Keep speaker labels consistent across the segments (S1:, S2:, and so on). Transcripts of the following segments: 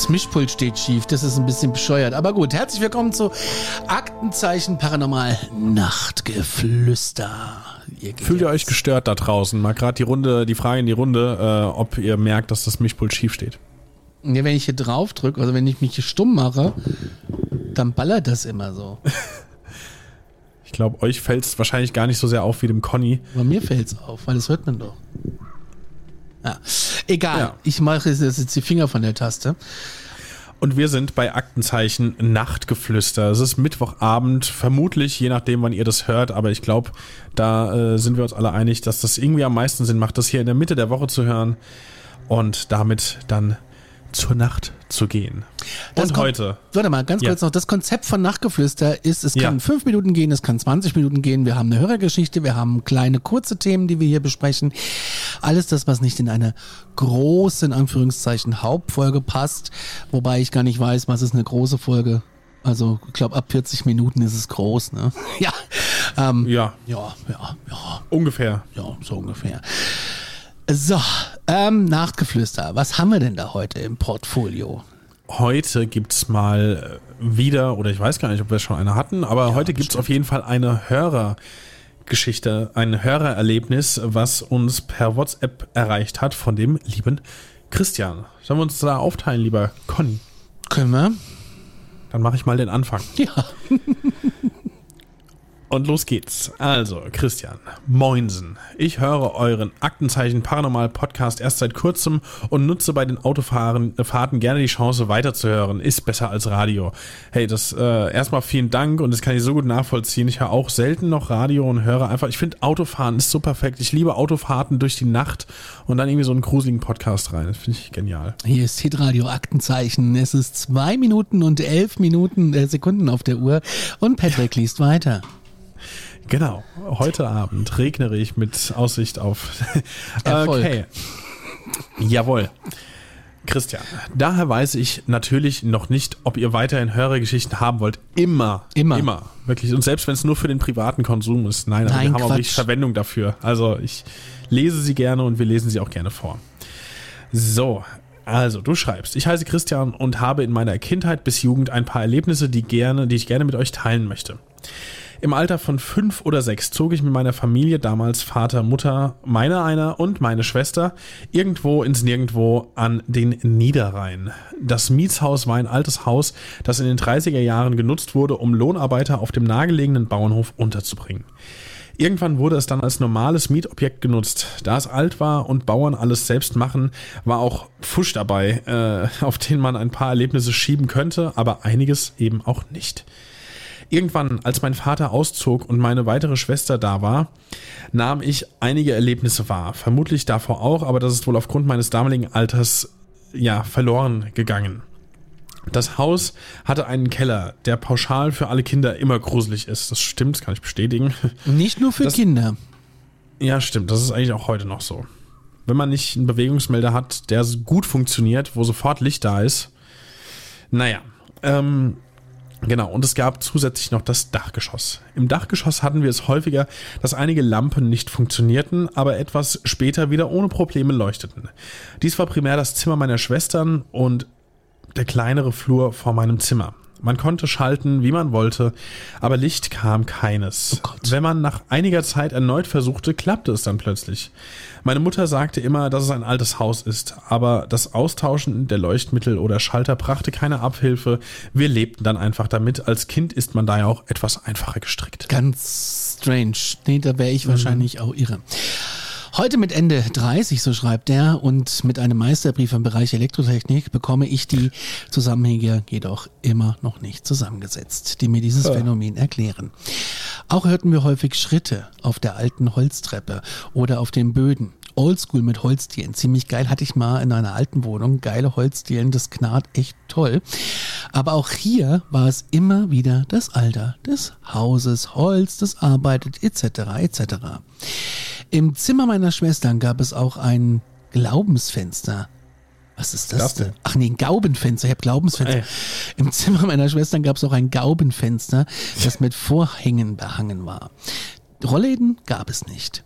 S1: Das Mischpult steht schief, das ist ein bisschen bescheuert. Aber gut, herzlich willkommen zu Aktenzeichen Paranormal Nachtgeflüster. Ihr
S2: Fühlt ihr euch gestört da draußen? Mal gerade die Runde, die Frage in die Runde, äh, ob ihr merkt, dass das Mischpult schief steht.
S1: Ja, wenn ich hier drauf drücke, also wenn ich mich hier stumm mache, dann ballert das immer so.
S2: Ich glaube, euch fällt es wahrscheinlich gar nicht so sehr auf wie dem Conny.
S1: Aber mir fällt's auf, weil das hört man doch. Ja. Egal,
S2: Ja.
S1: ich mache jetzt die Finger von der Taste.
S2: Und wir sind bei Aktenzeichen Nachtgeflüster. Es ist Mittwochabend, vermutlich, je nachdem, wann ihr das hört, aber ich glaube, da äh, sind wir uns alle einig, dass das irgendwie am meisten Sinn macht, das hier in der Mitte der Woche zu hören und damit dann zur Nacht zu gehen.
S1: Das
S2: und
S1: kommt-
S2: heute.
S1: Warte mal, ganz
S2: Ja.
S1: kurz noch. Das Konzept von Nachtgeflüster ist, es
S2: Ja.
S1: kann fünf Minuten gehen, es kann 20 Minuten gehen. Wir haben eine Hörergeschichte, wir haben kleine, kurze Themen, die wir hier besprechen. Alles das, was nicht in eine große, in Anführungszeichen, Hauptfolge passt. Wobei ich gar nicht weiß, was ist eine große Folge. Also, ich glaube, ab 40 Minuten ist es groß, ne? Ja. Ähm,
S2: Ja,
S1: ja, ja, ja,
S2: ungefähr.
S1: ja, so ungefähr. So, ähm, Nachtgeflüster. Was haben wir denn da heute im Portfolio?
S2: Heute gibt's mal äh, wieder, oder ich weiß gar nicht, ob wir schon eine hatten, aber heute gibt's auf jeden Fall eine Hörergeschichte, ein Hörererlebnis, was uns per WhatsApp erreicht hat von dem lieben Christian. Sollen wir uns da aufteilen, lieber Conny?
S1: Können wir?
S2: Dann mache ich mal den Anfang.
S1: Ja.
S2: Und los geht's. Also, Christian, Moinsen. Ich höre euren Aktenzeichen Paranormal Podcast erst seit kurzem und nutze bei den Autofahrten Fahrten gerne die Chance weiterzuhören. Ist besser als Radio. Hey, das äh, erstmal vielen Dank und das kann ich so gut nachvollziehen. Ich höre auch selten noch Radio und höre einfach, ich finde Autofahren ist so perfekt. Ich liebe Autofahrten durch die Nacht und dann irgendwie so einen gruseligen Podcast rein. Das finde ich genial.
S1: Hier ist Hitradio Aktenzeichen. Es ist zwei Minuten und elf Minuten äh, Sekunden auf der Uhr und Patrick liest weiter.
S2: Genau. Heute Abend regnere ich mit Aussicht auf
S1: Erfolg.
S2: Okay. Jawohl. Christian, daher weiß ich natürlich noch nicht, ob ihr weiterhin Hörergeschichten haben wollt. Immer.
S1: Immer.
S2: Immer. Wirklich. Und selbst wenn es nur für den privaten Konsum ist. Nein,
S1: Nein,
S2: wir haben auch
S1: Quatsch.
S2: wirklich Verwendung dafür. Also ich lese sie gerne und wir lesen sie auch gerne vor. So. Also, du schreibst, ich heiße Christian und habe in meiner Kindheit bis Jugend ein paar Erlebnisse, die gerne, die ich gerne mit euch teilen möchte. Im Alter von fünf oder sechs zog ich mit meiner Familie, damals Vater, Mutter, meiner einer und meine Schwester, irgendwo ins Nirgendwo an den Niederrhein. Das Mietshaus war ein altes Haus, das in den 30er Jahren genutzt wurde, um Lohnarbeiter auf dem nahegelegenen Bauernhof unterzubringen. Irgendwann wurde es dann als normales Mietobjekt genutzt. Da es alt war und Bauern alles selbst machen, war auch Pfusch dabei, äh, auf den man ein paar Erlebnisse schieben könnte, aber einiges eben auch nicht. Irgendwann, als mein Vater auszog und meine weitere Schwester da war, nahm ich einige Erlebnisse wahr. Vermutlich davor auch, aber das ist wohl aufgrund meines damaligen Alters ja verloren gegangen. Das Haus hatte einen Keller, der pauschal für alle Kinder immer gruselig ist. Das stimmt, das kann ich bestätigen.
S1: Nicht nur für
S2: Das-
S1: Kinder.
S2: Ja, stimmt. Das ist eigentlich auch heute noch so. Wenn man nicht einen Bewegungsmelder hat, der gut funktioniert, wo sofort Licht da ist. Naja, ähm, genau. Und es gab zusätzlich noch das Dachgeschoss. Im Dachgeschoss hatten wir es häufiger, dass einige Lampen nicht funktionierten, aber etwas später wieder ohne Probleme leuchteten. Dies war primär das Zimmer meiner Schwestern und der kleinere Flur vor meinem Zimmer. Man konnte schalten, wie man wollte, aber Licht kam keines. Wenn man nach einiger Zeit erneut versuchte, klappte es dann plötzlich. Meine Mutter sagte immer, dass es ein altes Haus ist, aber das Austauschen der Leuchtmittel oder Schalter brachte keine Abhilfe. Wir lebten dann einfach damit. Als Kind ist man da ja auch etwas einfacher gestrickt.
S1: Ganz strange. Nee, da wäre ich wahrscheinlich auch irre. Heute mit Ende 30, so schreibt er, und mit einem Meisterbrief im Bereich Elektrotechnik bekomme ich die Zusammenhänge jedoch immer noch nicht zusammengesetzt, die mir dieses ja. Phänomen erklären. Auch hörten wir häufig Schritte auf der alten Holztreppe oder auf den Böden. Oldschool mit Holzdielen. Ziemlich geil hatte ich mal in einer alten Wohnung. Geile Holzdielen, das knarrt echt toll. Aber auch hier war es immer wieder das Alter des Hauses, Holz, das arbeitet etc. etc. Im Zimmer meiner Schwestern gab es auch ein Glaubensfenster. Was ist das, denn? Ach nee, ein Gaubenfenster. Ich habe Glaubensfenster. Ey. Im Zimmer meiner Schwestern gab es auch ein Gaubenfenster, das mit Vorhängen behangen war. Rollläden gab es nicht.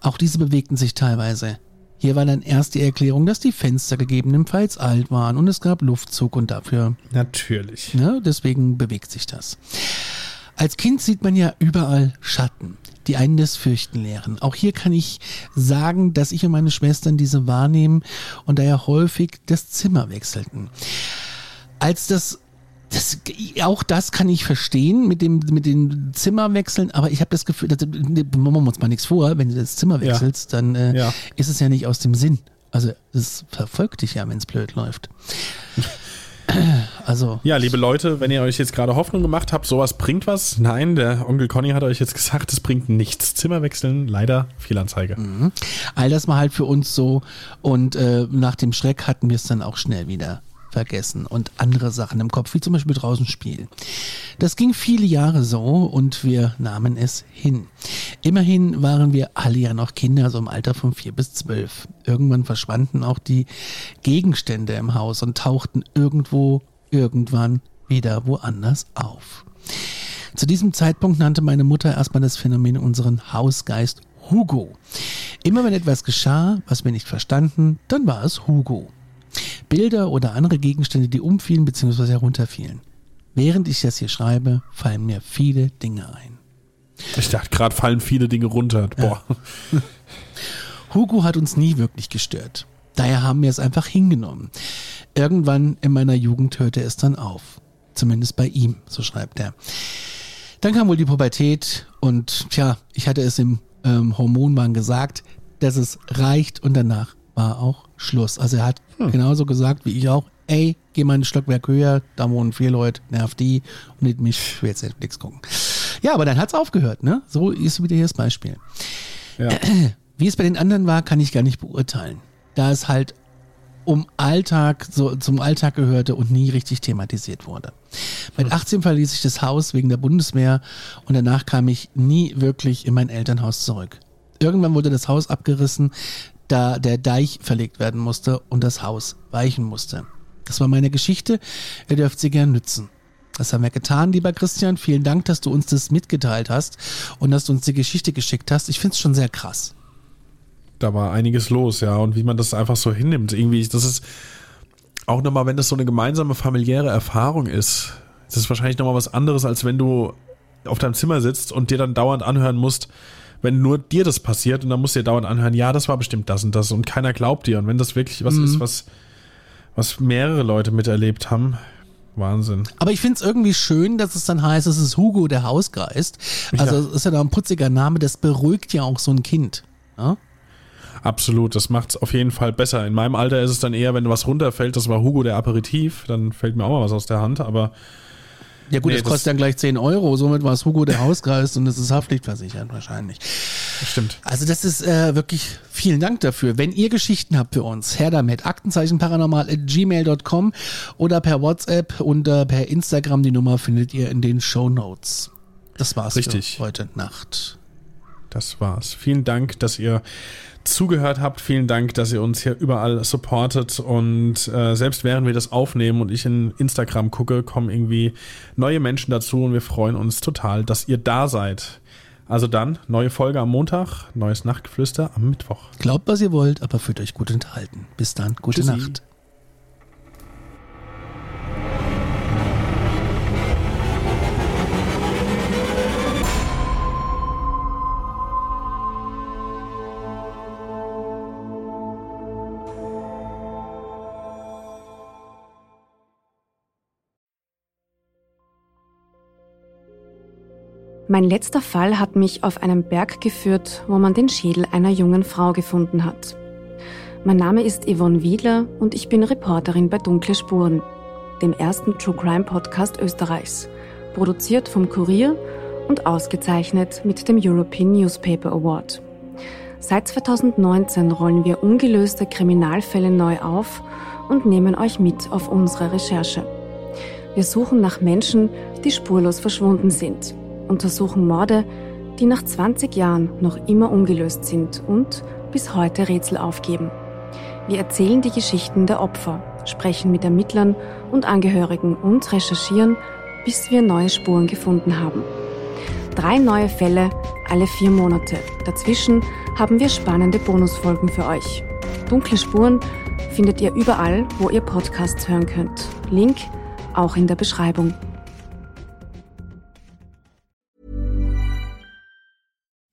S1: Auch diese bewegten sich teilweise. Hier war dann erst die Erklärung, dass die Fenster gegebenenfalls alt waren und es gab Luftzug und dafür.
S2: Natürlich.
S1: Ne, deswegen bewegt sich das. Als Kind sieht man ja überall Schatten, die einen das Fürchten lehren. Auch hier kann ich sagen, dass ich und meine Schwestern diese wahrnehmen und daher häufig das Zimmer wechselten. Als das das, auch das kann ich verstehen mit dem mit den Zimmerwechseln, aber ich habe das Gefühl, das, machen wir uns mal nichts vor, wenn du das Zimmer wechselst, ja. dann äh, ja. ist es ja nicht aus dem Sinn. Also es verfolgt dich ja, wenn es blöd läuft. Also.
S2: Ja, liebe Leute, wenn ihr euch jetzt gerade Hoffnung gemacht habt, sowas bringt was. Nein, der Onkel Conny hat euch jetzt gesagt, es bringt nichts. Zimmerwechseln, leider Fehlanzeige. Mhm.
S1: All das mal halt für uns so. Und äh, nach dem Schreck hatten wir es dann auch schnell wieder vergessen und andere Sachen im Kopf, wie zum Beispiel draußen spielen. Das ging viele Jahre so und wir nahmen es hin. Immerhin waren wir alle ja noch Kinder, so im Alter von vier bis zwölf. Irgendwann verschwanden auch die Gegenstände im Haus und tauchten irgendwo, irgendwann wieder woanders auf. Zu diesem Zeitpunkt nannte meine Mutter erstmal das Phänomen unseren Hausgeist Hugo. Immer wenn etwas geschah, was wir nicht verstanden, dann war es Hugo. Bilder oder andere Gegenstände, die umfielen bzw. herunterfielen. Während ich das hier schreibe, fallen mir viele Dinge ein.
S2: Ich dachte gerade, fallen viele Dinge runter. Boah. Ja.
S1: Hugo hat uns nie wirklich gestört. Daher haben wir es einfach hingenommen. Irgendwann in meiner Jugend hörte es dann auf. Zumindest bei ihm, so schreibt er. Dann kam wohl die Pubertät und tja, ich hatte es im ähm, Hormonwahn gesagt, dass es reicht und danach war auch Schluss. Also er hat hm. genauso gesagt wie ich auch, ey, geh mal ein Stockwerk höher, da wohnen vier Leute, nerv die und nicht mich, ich will jetzt Netflix gucken. Ja, aber dann hat es aufgehört, ne? So ist wieder hier das Beispiel. Ja. Wie es bei den anderen war, kann ich gar nicht beurteilen. Da es halt um Alltag, so zum Alltag gehörte und nie richtig thematisiert wurde. Mit 18 hm. verließ ich das Haus wegen der Bundeswehr und danach kam ich nie wirklich in mein Elternhaus zurück. Irgendwann wurde das Haus abgerissen, da der Deich verlegt werden musste und das Haus weichen musste. Das war meine Geschichte. Ihr dürft sie gern nützen. Das haben wir getan, lieber Christian. Vielen Dank, dass du uns das mitgeteilt hast und dass du uns die Geschichte geschickt hast. Ich finde es schon sehr krass.
S2: Da war einiges los, ja. Und wie man das einfach so hinnimmt. Irgendwie, das ist auch nochmal, wenn das so eine gemeinsame familiäre Erfahrung ist, das ist wahrscheinlich nochmal was anderes, als wenn du auf deinem Zimmer sitzt und dir dann dauernd anhören musst, wenn nur dir das passiert und dann musst du dir dauernd anhören, ja, das war bestimmt das und das und keiner glaubt dir. Und wenn das wirklich was mhm. ist, was, was mehrere Leute miterlebt haben, Wahnsinn.
S1: Aber ich finde es irgendwie schön, dass es dann heißt, es ist Hugo der Hausgeist. Also ja. es ist ja da ein putziger Name, das beruhigt ja auch so ein Kind. Ja?
S2: Absolut, das macht es auf jeden Fall besser. In meinem Alter ist es dann eher, wenn was runterfällt, das war Hugo der Aperitif, dann fällt mir auch mal was aus der Hand, aber
S1: ja gut, nee, das kostet dann gleich 10 Euro. Somit war es Hugo der Hausgeist und es ist haftpflichtversichert wahrscheinlich.
S2: Stimmt.
S1: Also das ist äh, wirklich vielen Dank dafür. Wenn ihr Geschichten habt für uns, her damit. Aktenzeichenparanormal.gmail.com oder per WhatsApp und äh, per Instagram. Die Nummer findet ihr in den Show Notes. Das war's
S2: Richtig.
S1: für heute Nacht.
S2: Das war's. Vielen Dank, dass ihr zugehört habt. Vielen Dank, dass ihr uns hier überall supportet. Und äh, selbst während wir das aufnehmen und ich in Instagram gucke, kommen irgendwie neue Menschen dazu und wir freuen uns total, dass ihr da seid. Also dann, neue Folge am Montag, neues Nachtgeflüster am Mittwoch.
S1: Glaubt, was ihr wollt, aber fühlt euch gut enthalten. Bis dann, gute Tschüssi. Nacht.
S3: Mein letzter Fall hat mich auf einen Berg geführt, wo man den Schädel einer jungen Frau gefunden hat. Mein Name ist Yvonne Wiedler und ich bin Reporterin bei Dunkle Spuren, dem ersten True Crime Podcast Österreichs, produziert vom Kurier und ausgezeichnet mit dem European Newspaper Award. Seit 2019 rollen wir ungelöste Kriminalfälle neu auf und nehmen euch mit auf unsere Recherche. Wir suchen nach Menschen, die spurlos verschwunden sind untersuchen Morde, die nach 20 Jahren noch immer ungelöst sind und bis heute Rätsel aufgeben. Wir erzählen die Geschichten der Opfer, sprechen mit Ermittlern und Angehörigen und recherchieren, bis wir neue Spuren gefunden haben. Drei neue Fälle alle vier Monate. Dazwischen haben wir spannende Bonusfolgen für euch. Dunkle Spuren findet ihr überall, wo ihr Podcasts hören könnt. Link auch in der Beschreibung.